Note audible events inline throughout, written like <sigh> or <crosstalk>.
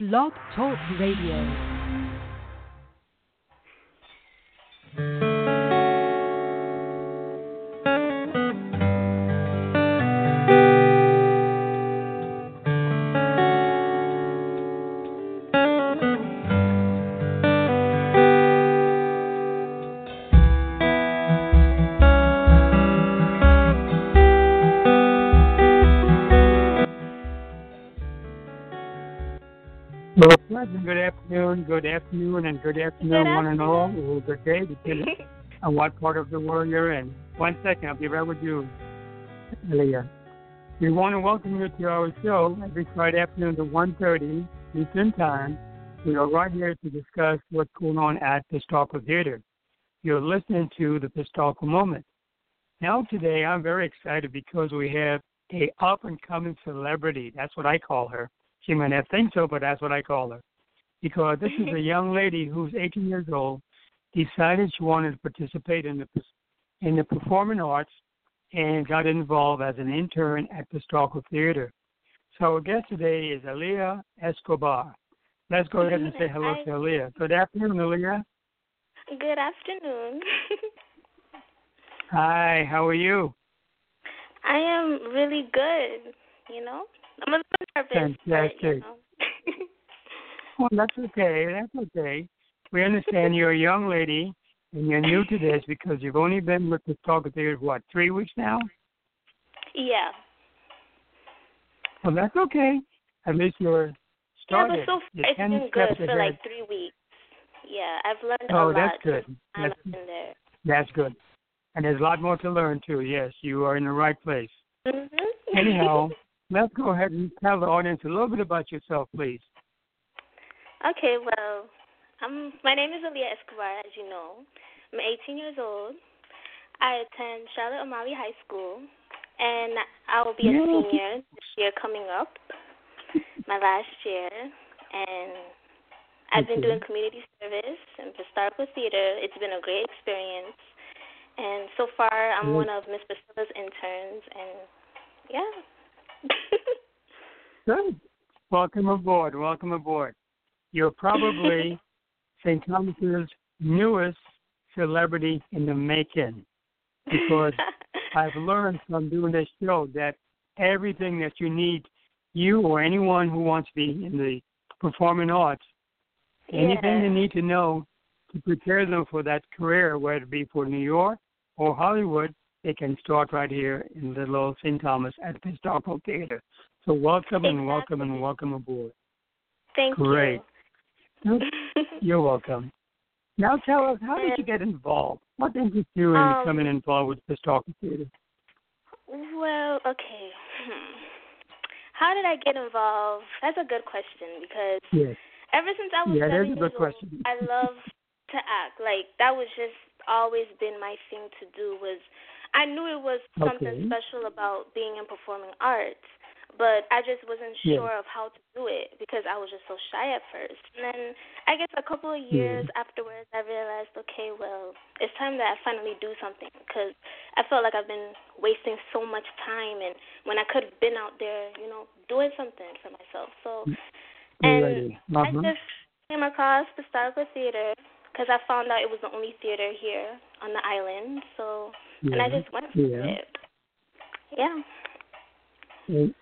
Blog Talk Radio. Afternoon, good afternoon, and good afternoon, Good one and all. Or good day, depending <laughs> on what part of the world you're in. One second, I'll be right with you, Leah. We want to welcome you to our show every Friday afternoon at 1.30 Eastern Time. We are right here to discuss what's going on at Pistarckle Theater. You're listening to the Pistarckle Moment. Now today, I'm very excited because we have a up-and-coming celebrity. That's what I call her. She might not think so, but that's what I call her. Because this is a <laughs> young lady who's 18 years old, decided she wanted to participate in the in the performing arts, and got involved as an intern at the Pistarckle Theater. So our guest today is Alliah Escobar. Let's go ahead and say hello Hi. to Alliah. Good afternoon, Alliah. Good afternoon. Hi, how are you? I am really good. You know, I'm a little nervous, but you Fantastic. know. Well, that's okay. That's okay. We understand you're a young lady and you're new to this because you've only been with the Talk Theater, what, three weeks now? yeah. Well, that's okay. At least you're started. Yeah, but so far you're it's 10 been good for ahead. like three weeks. Yeah, I've learned a lot. Oh, that's good. since the time That's, I've been there. that's good. And there's a lot more to learn, too. Yes, you are in the right place. Mhm. Anyhow, <laughs> let's go ahead and tell the audience a little bit about yourself, please. Okay, well, I'm. My name is Alliah Escobar, as you know. I'm 18 years old. I attend Charlotte Amalie High School, and I will be a Yeah. senior this year coming up, <laughs> my last year. And I've been doing community service and Pistarckle Theater. It's been a great experience. And so far, I'm one of Miss Priscilla's interns, and yeah. <laughs> Good. Welcome aboard. Welcome aboard. You're probably <laughs> St. Thomas's newest celebrity in the making because <laughs> I've learned from doing this show that everything that you need, you or anyone who wants to be in the performing arts, anything Yeah. they need to know to prepare them for that career, whether it be for New York or Hollywood, they can start right here in little St. Thomas at the Pistarckle Theater. So welcome and welcome and welcome aboard. Thank Great. you. <laughs> You're welcome. Now tell us, how did you get involved? What interested you do in Um, becoming involved with Pistarckle Theater? Well, okay. Hmm. How did I get involved? That's a good question because Yes. ever since I was Yeah, seven a good years question. old, I love to act. Like that was just always been my thing to do. Was I knew it was something Okay. special about being in performing arts, but I just wasn't Yeah. sure of how to do it because I was just so shy at first. And then I guess a couple of years afterwards, I realized, okay, well, it's time that I finally do something because I felt like I've been wasting so much time, and when I could have been out there, you know, doing something for myself. So, and Alrighty. I Uh-huh. just came across the Pistarckle Theater because I found out it was the only theater here on the island. So, and I just went for Yeah. it. Yeah. And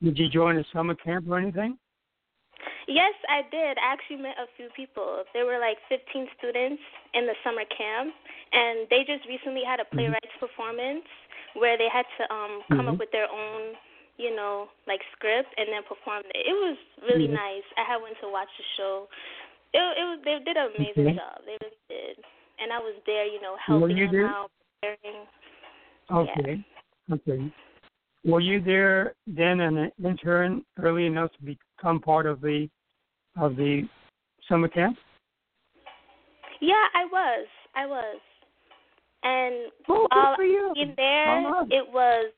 Did you join a summer camp or anything? Yes, I did. I actually met a few people. There were like 15 students in the summer camp, and they just recently had a Mm-hmm. playwrights performance where they had to um come Mhm. up with their own, you know, like script and then perform it. It was really Mhm. nice. I had went to watch the show. It it was they did an amazing job. They really did. And I was there, you know, helping you them there? out, preparing. Okay. Okay. Were you there then an intern early enough to become part of the of the summer camp? Yeah, I was. I was. And Oh, while for you. in there, right. it was.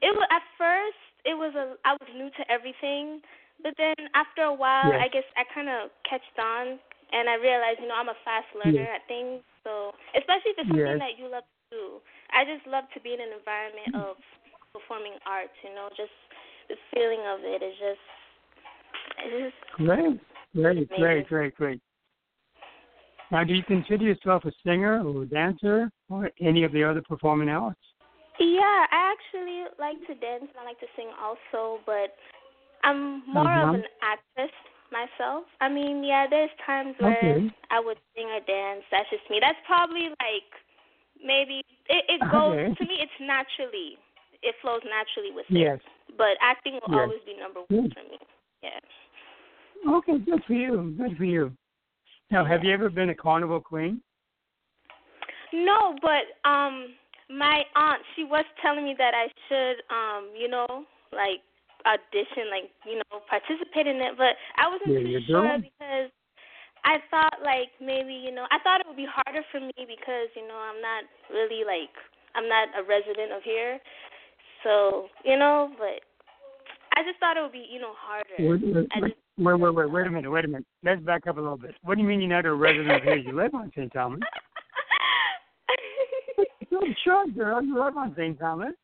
It was at first. It was a. I was new to everything, but then after a while, Yes. I guess I kind of catched on, and I realized, you know, I'm a fast learner Yes. at things. So especially if it's something Yes. that you love to do, I just love to be in an environment of performing arts. You know, just the feeling of it is just Great, great, great, great, great. Now, do you consider yourself a singer or a dancer or any of the other performing arts? Yeah, I actually like to dance and I like to sing also, but I'm more uh-huh. of an actress myself. I mean, yeah, there's times where Okay. I would sing or dance. That's just me. That's probably like maybe it, it goes Okay. to me. It's naturally. It flows naturally with it. But acting will Yes. always be number one Good. for me. Yeah. Okay, good for you. Good for you. Now, have you ever been a carnival queen? No, but um my aunt, she was telling me that I should um, you know, like audition, like, you know, participate in it, but I wasn't Yeah, too sure do. because I thought like maybe, you know, I thought it would be harder for me because, you know, I'm not really like I'm not a resident of here. So, you know, but I just thought it would be, you know, harder. Wait, wait, wait, wait, wait, wait, a minute, wait a minute. Let's back up a little bit. What do you mean you're not a resident here? You live on St. Thomas. <laughs> No, sure, girl. You live on St. Thomas.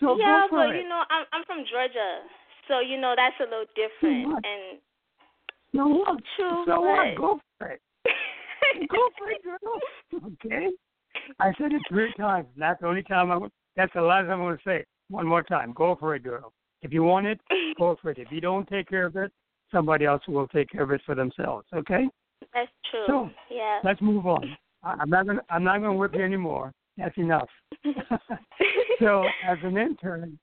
So yeah, but it. you know, I'm I'm from Georgia, so you know that's a little different. And so what? true, So what? Go for it. Go for it, girl. <laughs> Okay. I said it three times. That's the only time I. That's the last I'm going to say. One more time. Go for it, girl. If you want it, <laughs> go for it. If you don't take care of it, somebody else will take care of it for themselves. Okay. that's true. So, yeah. Let's move on. I- I'm not going. I'm not going to whip you anymore. That's enough. <laughs> <laughs> so, as an intern,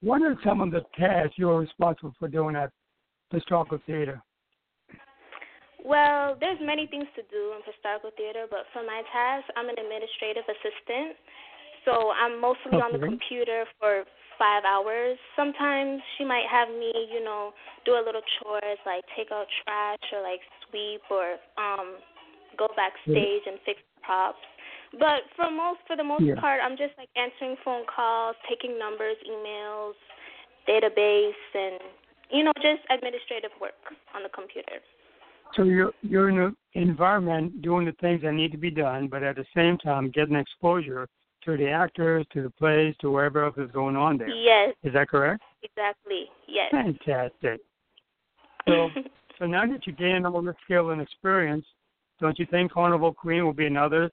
what are some of the tasks you're responsible for doing at Pistarckle theater? Well, there's many things to do in Pistarckle theater, but for my task, I'm an administrative assistant. So I'm mostly on the computer for five hours. Sometimes she might have me, you know, do a little chores like take out trash or like sweep or um go backstage and fix props. But for most for the most Yeah. part I'm just like answering phone calls, taking numbers, emails, database and you know, just administrative work on the computer. So you're you're in an environment doing the things that need to be done, but at the same time getting exposure to the actors, to the plays, to wherever else is going on there. Yes, Is that correct? exactly. Yes. Fantastic. So <laughs> so now that you gain all the skill and experience, don't you think Carnival Queen will be another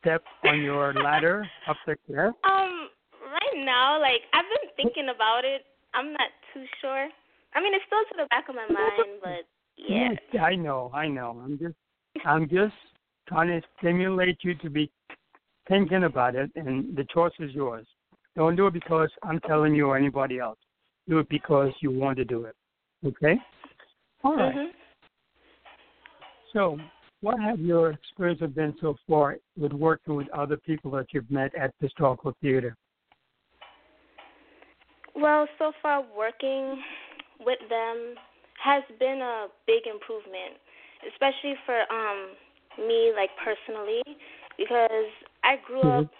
step on your <laughs> ladder up the cliff? Um, right now, like I've been thinking about it. I'm not too sure. I mean, it's still to the back of my mind, <laughs> but yeah. Yes, I know, I know. I'm just I'm just trying to stimulate you to be thinking about it and the choice is yours. Don't do it because I'm telling you or anybody else. Do it because you want to do it. Okay? All right. Mhm. So what have your experiences been so far with working with other people that you've met at the Pistarckle theater? Well, so far working with them has been a big improvement, especially for um me like personally because I grew mm-hmm. up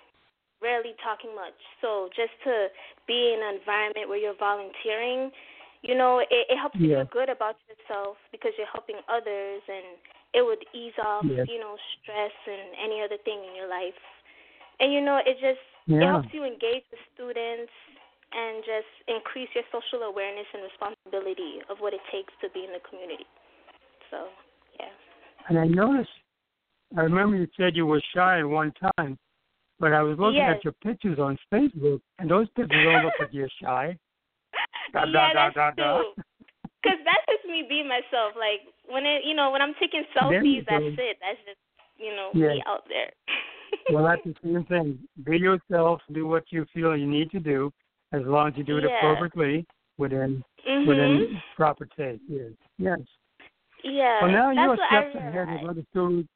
rarely talking much. So just to be in an environment where you're volunteering, you know, it, it helps you Yeah. feel good about yourself because you're helping others and it would ease off, Yeah. you know, stress and any other thing in your life. And you know, it just it helps you engage with students and just increase your social awareness and responsibility of what it takes to be in the community. So, yeah. And I noticed, I remember you said you were shy at one time, but I was looking Yes. at your pictures on Facebook, and those pictures don't look like you're shy. <laughs> Da, da, yeah, da, that's da, da. true. Cause that's just me being myself. Like when it, you know, when I'm taking selfies, that's it. That's just, you know, Yes. me out there. <laughs> well, that's the same thing. Be yourself. Do what you feel you need to do, as long as you do it Yeah. appropriately within mhm. within proper taste. Yes. Yes. Yeah. Well, now you're steps ahead of other students.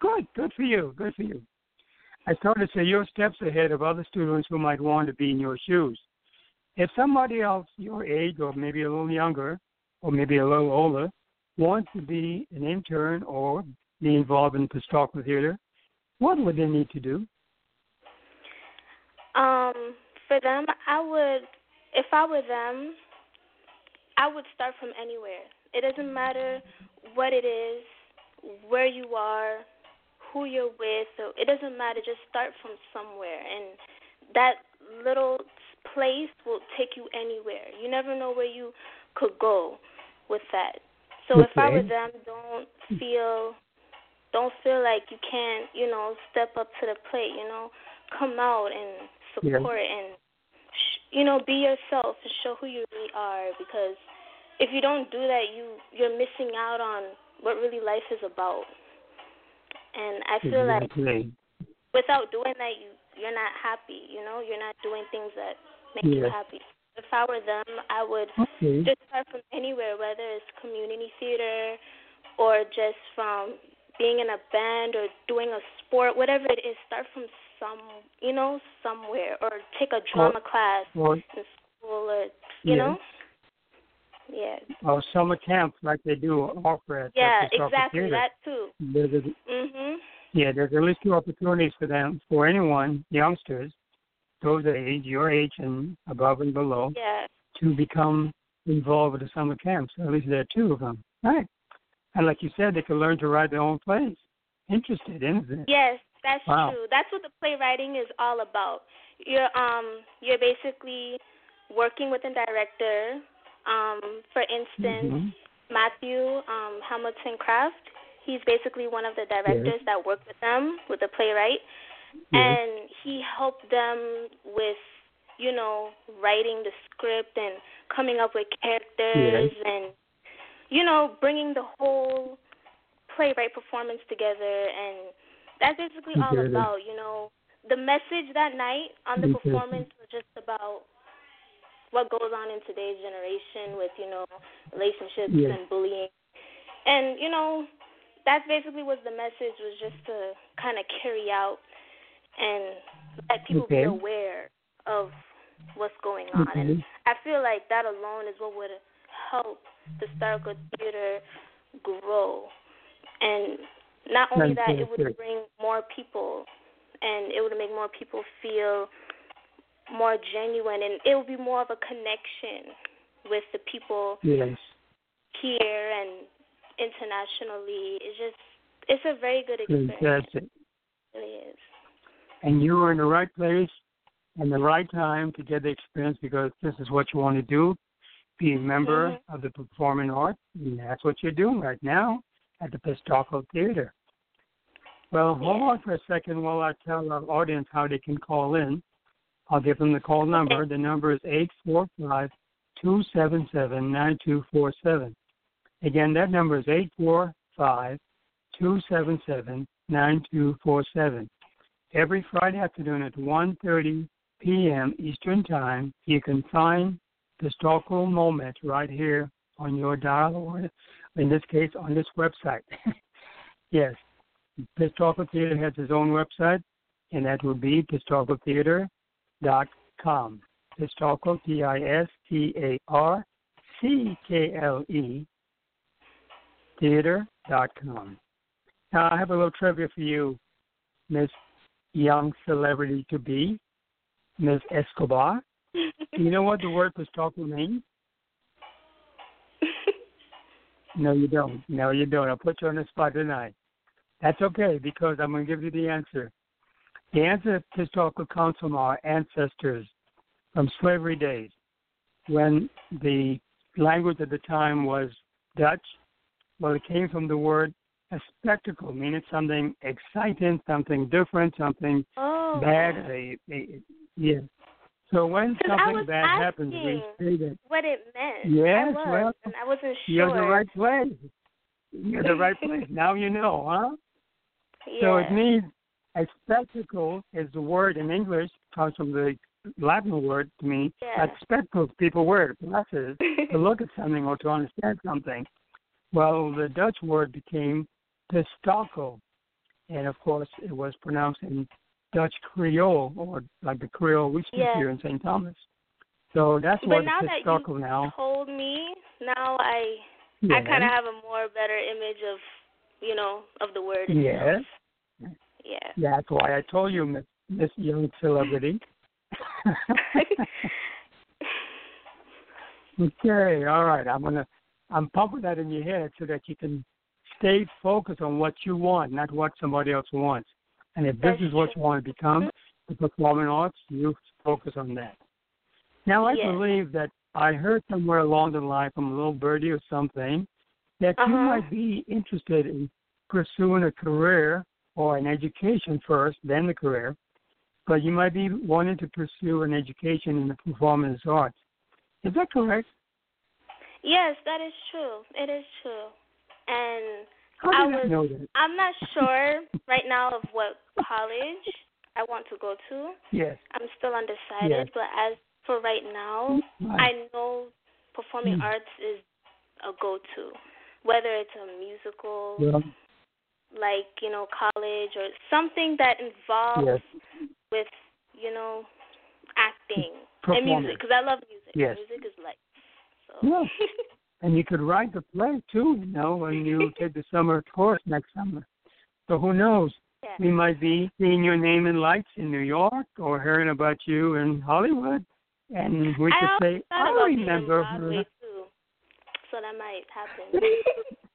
Good. Good for you. Good for you. I started to say you're steps ahead of other students who might want to be in your shoes. If somebody else your age or maybe a little younger or maybe a little older wants to be an intern or be involved in the Pistarckle theater, what would they need to do? Um, for them, I would, if I were them, I would start from anywhere. It doesn't matter what it is, where you are, who you're with. So it doesn't matter. Just start from somewhere, and that little place will take you anywhere. You never know where you could go with that. So okay. if I were them, don't feel don't feel like you can't, you know, step up to the plate, you know, come out and support yeah. and you know, be yourself and show who you really are because if you don't do that, you you're missing out on what really life is about. And I feel exactly. like without doing that, you you're not happy. You know, you're not doing things that make yeah. you happy if I were them, I would okay. just start from anywhere, whether it's community theater or just from being in a band or doing a sport, whatever it is, start from some, you know, somewhere, or take a drama class or, in school, or you yeah. know. Yeah. Or summer camp like they do offer at Yeah, the exactly theater. that too. There's a, Mhm. yeah, there's at least two opportunities for them, for anyone, youngsters, those age, your age and above and below, Yeah. to become involved with the summer camps. At least there are two of them. Right. And like you said, they can learn to write their own plays. Interested, isn't it? Yes, that's Wow. true. That's what the playwriting is all about. You're um you're basically working with a director. Um, for instance, Mhm. Matthew um, Hamilton Kraft. He's basically one of the directors that worked with them with the playwright, Yes. and he helped them with you know writing the script and coming up with characters and you know bringing the whole playwright performance together and that's basically all about you know the message that night on the performance was just about what goes on in today's generation with you know relationships Yeah. and bullying. And you know that's basically what the message was just to kind of carry out and let people Okay. be aware of what's going on. And i feel like that alone is what would help the Pistarckle theater grow. And not only that it would bring more people and it would make more people feel more genuine and it will be more of a connection with the people Yes. here and internationally. It's just it's a very good experience. Fantastic. It really is. And you were in the right place and the right time to get the experience because this is what you want to do. Be a member Mhm. of the performing arts. And that's what you're doing right now at the Pistarckle Theater. Well, hold Yeah. on for a second while I tell our audience how they can call in. I'll give them the call number. The number is eight four five two seven seven nine two four seven. Again, that number is eight four five two seven seven nine two four seven. Every Friday afternoon at one thirty p.m. Eastern Time, you can find the Pistarckle Moment right here on your dial, or in this case, on this website. <laughs> yes, Pistarckle Theater has its own website, and that would be pistarckletheater.com. Pistarckle, T-I-S-T-A-R-C-K-L-E, theater.com. Now, I have a little trivia for you, Miss Young Celebrity to Be, Miss Escobar. Do <laughs> you know what the word Pistarckle means? <laughs> No, you don't. No, you don't. I'll put you on the spot tonight. That's okay because I'm going to give you the answer. The answer to Pistarckle comes from our ancestors from slavery days when the language at the time was Dutch. Well, it came from the word a spectacle, meaning something exciting, something different, something Oh. bad. A, a, yeah. So when something bad happens, we say that What it meant. Yes, I was, well, and I wasn't sure. you're the right place. You're the right place. <laughs> Now you know, huh? Yeah. So it means a spectacle is the word in English, comes from the Latin word to mean Yeah. spectacles people wear glasses to <laughs> look at something or to understand something. Well, the Dutch word became pistarckle, and of course it was pronounced in Dutch Creole or like the Creole we speak Yeah. here in St. Thomas. So that's but what now it's that you now. told me, now I I kind of have a more better image of you know of the word Yes. Yeah. That's why I told you, Miss, Miss Young Celebrity. <laughs> okay, all right. I'm gonna I'm pumping that in your head so that you can stay focused on what you want, not what somebody else wants. And if this That's is what true. you want to become, the performing arts, you focus on that. Now I Yes. believe that I heard somewhere along the line from a little birdie or something that uh-huh. you might be interested in pursuing a career or an education first, then the career, but you might be wanting to pursue an education in the performance arts. Is that correct? Yes, that is true. It is true. And How I was I know that? I'm not <laughs> sure right now of what college I want to go to. Yes. I'm still undecided, Yes. but as for right now, Right. I know performing Hmm. arts is a go-to. Whether it's a musical, Well, like you know, college or something that involves yes. with you know, acting and music because I love music. Yes. Music is life. So. Yeah. <laughs> And you could write the play too, you know, when you <laughs> take the summer course next summer. So who knows? yeah. We might be seeing your name in lights in New York or hearing about you in Hollywood. And we could say, I remember her. Too, so that might happen. <laughs>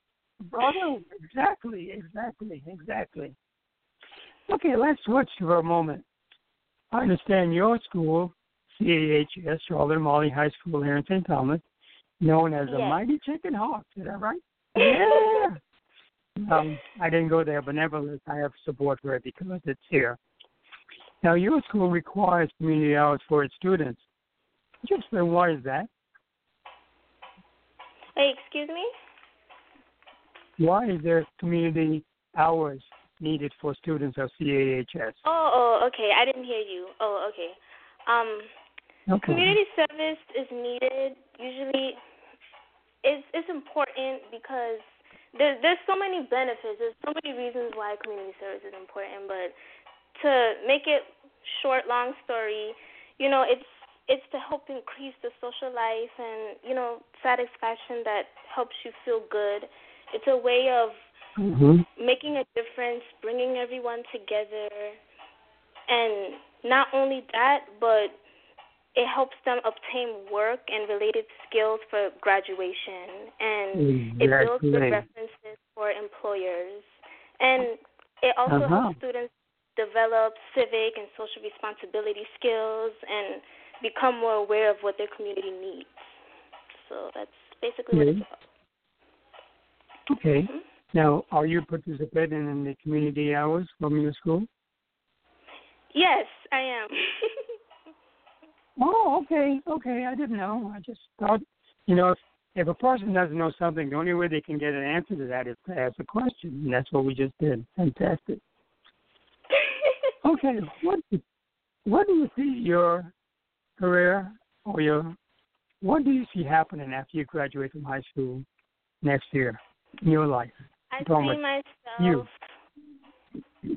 Bravo. Exactly, exactly, exactly. Okay, let's switch for a moment. I understand your school, CAHS, Charlotte Amalie High School here in St. Thomas, known as the Yes. Mighty Chicken Hawks. Is that right? <laughs> Yeah. um, I didn't go there, but nevertheless, I have support for it because it's here. Now, your school requires community hours for its students. Just explain why is that? Hey, excuse me. Why is there community hours needed for students of CAHS? Oh, oh, okay. I didn't hear you. Oh, okay. Um, Okay. community service is needed. Usually, it's it's important because there's there's so many benefits. There's so many reasons why community service is important. But to make it short, long story, you know, it's it's to help increase the social life and you know satisfaction that helps you feel good. It's a way of hmm making a difference, bringing everyone together, and not only that, but it helps them obtain work and related skills for graduation, and it builds good Exactly. references for employers, and it also Uh-huh. helps students develop civic and social responsibility skills and become more aware of what their community needs. So that's basically what it's about. Okay. Mhm. Now, are you participating in the community hours from your school? Yes, I am. <laughs> Oh, okay, okay. I didn't know. I just thought, you know, if, if a person doesn't know something, the only way they can get an answer to that is to ask a question, and that's what we just did. Fantastic. <laughs> Okay, what do- what do you see your career or your what do you see happening after you graduate from high school next year your life? I on see myself. you.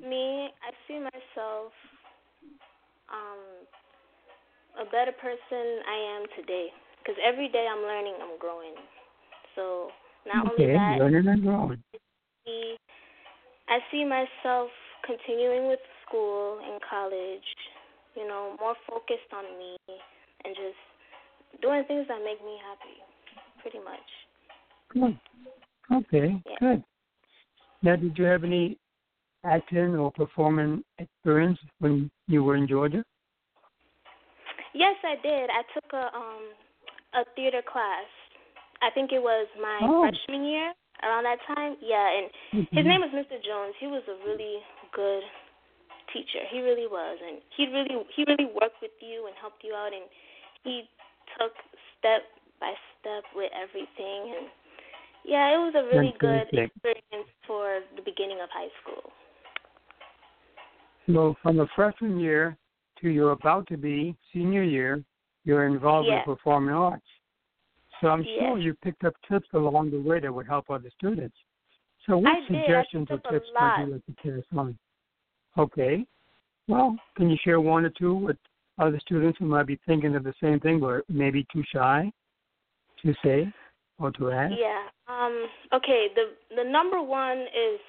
Me, I see myself um a better person I am today. Because every day I'm learning, I'm growing. So not okay, only that, learning and growing. I see myself continuing with school and college. You know, more focused on me and just doing things that make me happy. Pretty much. Good. Okay, Yeah. good. Now, did you have any acting or performing experience when you were in Georgia? Yes, I did. I took a um a theater class. I think it was my Oh. freshman year around that time. Yeah, and his name was Mr. Jones. He was a really good teacher. He really was, and he really he really worked with you and helped you out, and he took step by step with everything. And yeah, it was a really good experience for the beginning of high school. So, from the freshman year to your about to be senior year, you're involved in performing arts. So, I'm Yes. sure you picked up tips along the way that would help other students. So, what I suggestions or tips would you like to pass on? Okay. Well, can you share one or two with other students who might be thinking of the same thing, but maybe too shy to say or to ask? Yeah. Um. Okay. The the number one is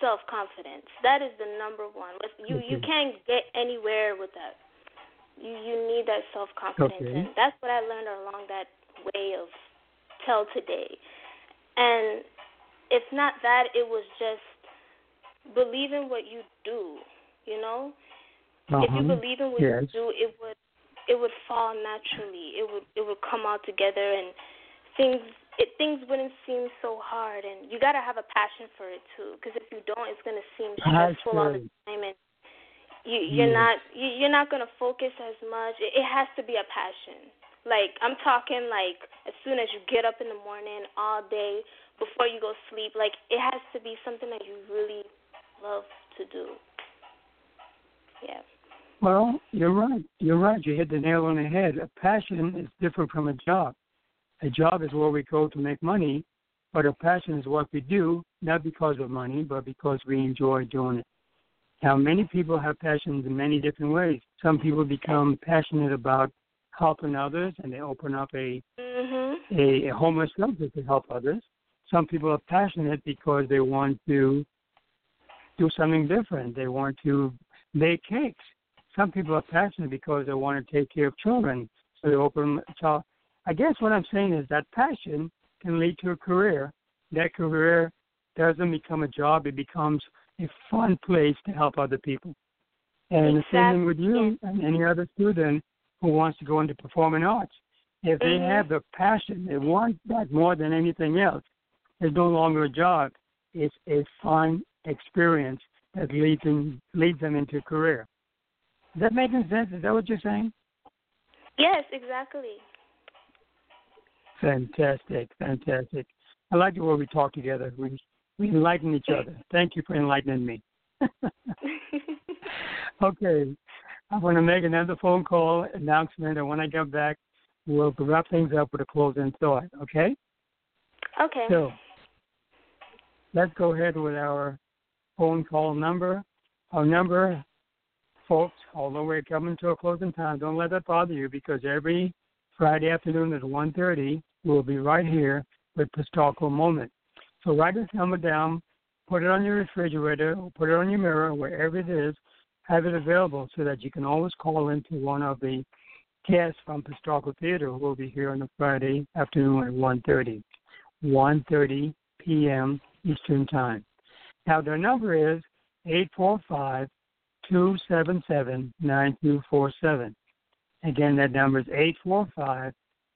self confidence. That is the number one. You you can't get anywhere with that. You you need that self confidence, Okay. and that's what I learned along that way of till today. And if not that, it was just believing what you do. You know, if you Uh-huh. believe in what Yes. you do, it would it would fall naturally. It would it would come all together and things it things wouldn't seem so hard and you got to have a passion for it too because if you don't it's going to seem stressful all the time and you you're not you, you're not going to focus as much. It, it has to be a passion. Like I'm talking like as soon as you get up in the morning all day before you go sleep like it has to be something that you really love to do. Yeah. Well, you're right. You're right. You hit the nail on the head. A passion is different from a job. A job is where we go to make money, but a passion is what we do, not because of money, but because we enjoy doing it. Now, many people have passions in many different ways. Some people become passionate about helping others, and they open up a mm-hmm. a, a homeless shelter to help others. Some people are passionate because they want to do something different. They want to bake cakes some people are passionate because they want to take care of children. So they open so I guess what I'm saying is that passion can lead to a career. That career doesn't become a job, it becomes a fun place to help other people. And exactly. the same thing with you and any other student who wants to go into performing arts. If they mm-hmm. have the passion, they want that more than anything else. It's no longer a job. It's a fun experience that leads them leads them into a career. Is that making sense? Is that what you're saying? Yes, exactly. Fantastic, fantastic. I like the way we talk together. We we enlighten each other. Thank you for enlightening me. <laughs> okay, I'm going to make another phone call announcement, and when I get back, we'll wrap things up with a closing thought. Okay? Okay. So let's go ahead with our phone call number. Our number folks, although we're coming to a closing time, don't let that bother you because every Friday afternoon at 1.30, we'll be right here with Pistarckle Moment. So write this number down, put it on your refrigerator, or put it on your mirror, wherever it is, have it available so that you can always call into one of the guests from Pistarckle Theater who will be here on a Friday afternoon at 1.30, 1.30 p.m. Eastern Time. Now, their number is 845 277 9247. Again, that number is 845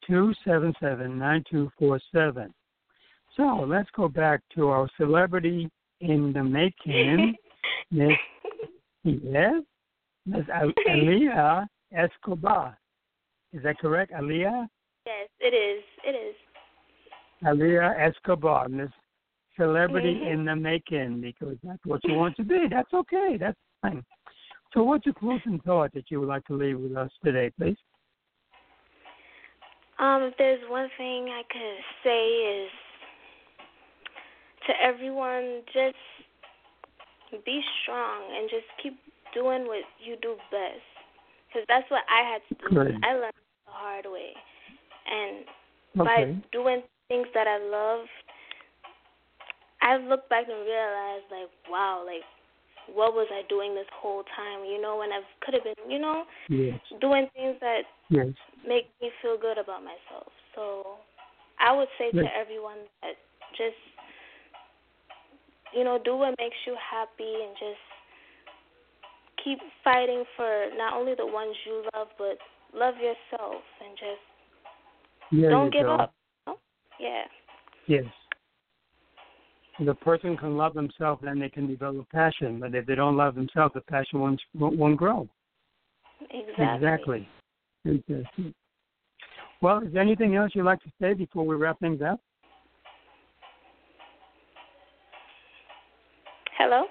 277 9247. So let's go back to our celebrity in the making, <laughs> Miss yes, Miss Alliah Escobar. Is that correct, Alliah? Yes, it is. It is. Alliah Escobar, Miss Celebrity mm-hmm. in the making, because that's what you want to be. That's okay. That's fine. So, what's your closing thought that you would like to leave with us today, please? Um, if there's one thing I could say is to everyone, just be strong and just keep doing what you do best. Because that's what I had to do. Great. I learned the hard way. And okay. by doing things that I love, I look back and realize, like, wow, like, what was I doing this whole time? You know, when I could have been, you know, yes. doing things that yes. make me feel good about myself. So I would say yes. to everyone that just, you know, do what makes you happy and just keep fighting for not only the ones you love, but love yourself and just don't give go. up. Yeah. Yes a person can love themselves, then they can develop passion. But if they don't love themselves, the passion won't won't grow. Exactly. Exactly. Well, is there anything else you'd like to say before we wrap things up? Hello.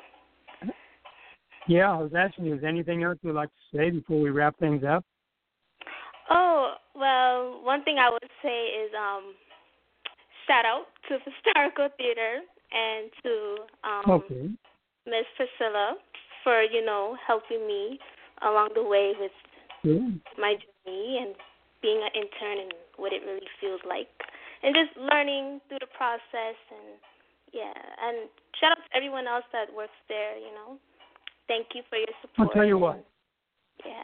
Yeah, I was asking you, is there anything else you'd like to say before we wrap things up? Oh, well, one thing I would say is um shout out to Pistarckle <laughs> Theater and to um, okay. Miss Priscilla for you know helping me along the way with yeah. my journey and being an intern and what it really feels like, and just learning through the process and yeah, and shout out to everyone else that works there. You know, thank you for your support. I'll tell you what. Yeah.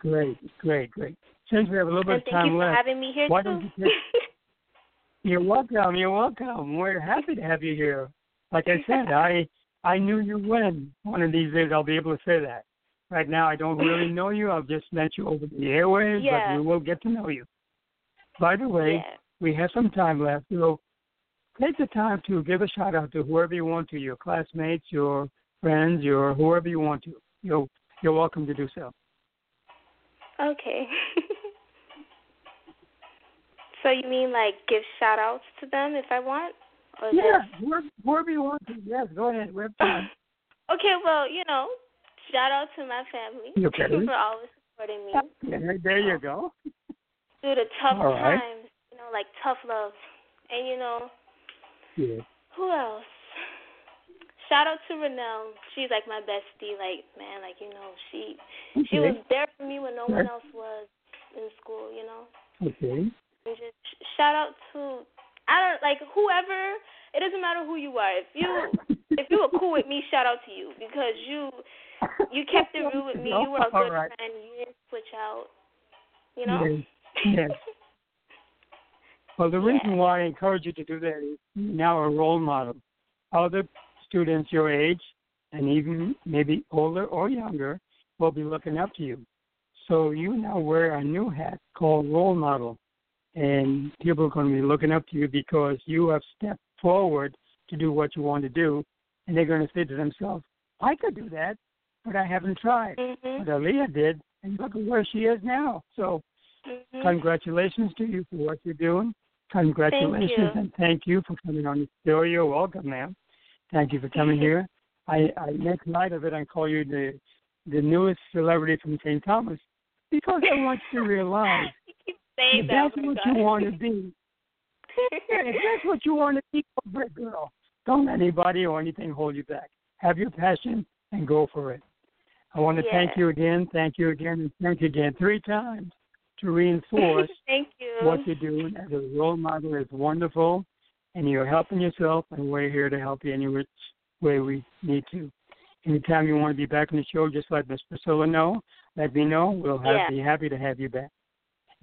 Great, great, great. Since we have a little bit and of time left, thank you for having me here why too. don't you take, <laughs> You're welcome. You're welcome. We're happy to have you here. Like I said, I I knew you when. One of these days I'll be able to say that. Right now, I don't really know you. I've just met you over the airwaves, Yeah. but we will get to know you. By the way, Yeah. we have some time left, so take the time to give a shout out to whoever you want to, your classmates, your friends, your whoever you want to. You're you're welcome to do so. Okay. <laughs> so you mean like give shout outs to them if I want? Or Yeah, just whoever, whoever you want to. Yes, go ahead. We have time. Okay, well, you know, shout out to my family Okay. for always supporting me Yeah, there you go. <laughs> through the tough All right. times, you know, like tough love. And you know, Yeah. who else? Shout out to Renelle. She's like my bestie, like man, like you know, she she was there for me when no one else was in school, you know. Okay. And just shout out to I don't like whoever. It doesn't matter who you are. If you if you were cool with me, shout out to you because you you kept it real with me. You were a good right. friend. You didn't switch out. You know. Yes. yes. Well, the Yeah. reason why I encourage you to do that is now a role model. Other students your age, and even maybe older or younger, will be looking up to you. So you now wear a new hat called role model, and people are going to be looking up to you because you have stepped forward to do what you want to do, and they're going to say to themselves, "I could do that, but I haven't tried." Mhm. But Alliah did, and look at where she is now. So Mhm. Congratulations to you for what you're doing. Congratulations Thank and thank you for coming on the show. You're welcome, ma'am. Thank you for coming <laughs> here. I, I make light of it and call you the the newest celebrity from St. Thomas because I want you to realize Saying if that's what you want to <laughs> be, if that's what you want to be, go girl. Don't let anybody or anything hold you back. Have your passion and go for it. I want to thank you again, thank you again, and thank you again three times to <laughs> reinforce Thank you. what you're doing as a role model is wonderful, and you're helping yourself, and we're here to help you any which way we need to. Anytime you want to be back on the show, just let Miss Priscilla know. Let me know. We'll have, Yeah. be happy to have you back.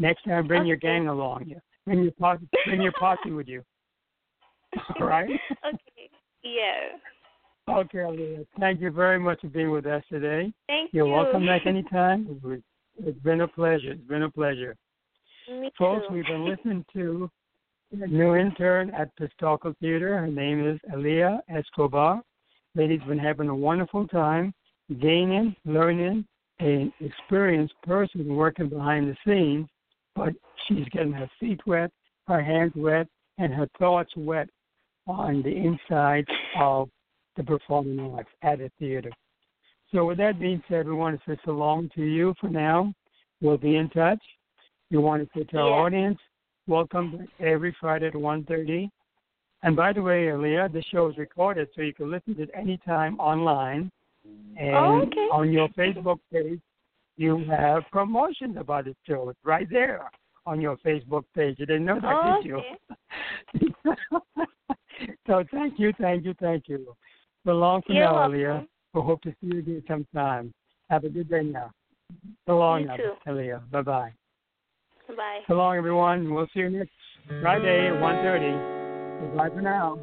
Next time, bring your gang along. Yeah. Bring your posse, bring your posse with you. <laughs> All right. okay. Yeah. Okay, Alliah. Thank you very much for being with us today. Thank You're you. welcome back <laughs> anytime. It's been a pleasure. It's been a pleasure. Me Folks, too. we've been <laughs> listening to a new intern at Pistarckle Theater. Her name is Alliah Escobar. Lady's been having a wonderful time gaining, learning, an experienced person working behind the scenes, but she's getting her feet wet, her hands wet, and her thoughts wet on the inside of the performing arts at a theater. So with that being said, we want to say so long to you for now. We'll be in touch. We want to say to our Yeah. audience, welcome every Friday at 1.30. And by the way, Alliah, the show is recorded, so you can listen to it anytime online. And Oh, okay. on your Facebook page, you have promotions about it too, It's right there on your Facebook page. You didn't know that, Oh, did you? okay. <laughs> so thank you, thank you, thank you. So long for You're now, welcome. Alliah. We hope to see you again sometime. Have a good day now. So long You now, too. Alliah. Bye bye. Bye. So long, everyone. We'll see you next Friday at 1.30. Bye for now.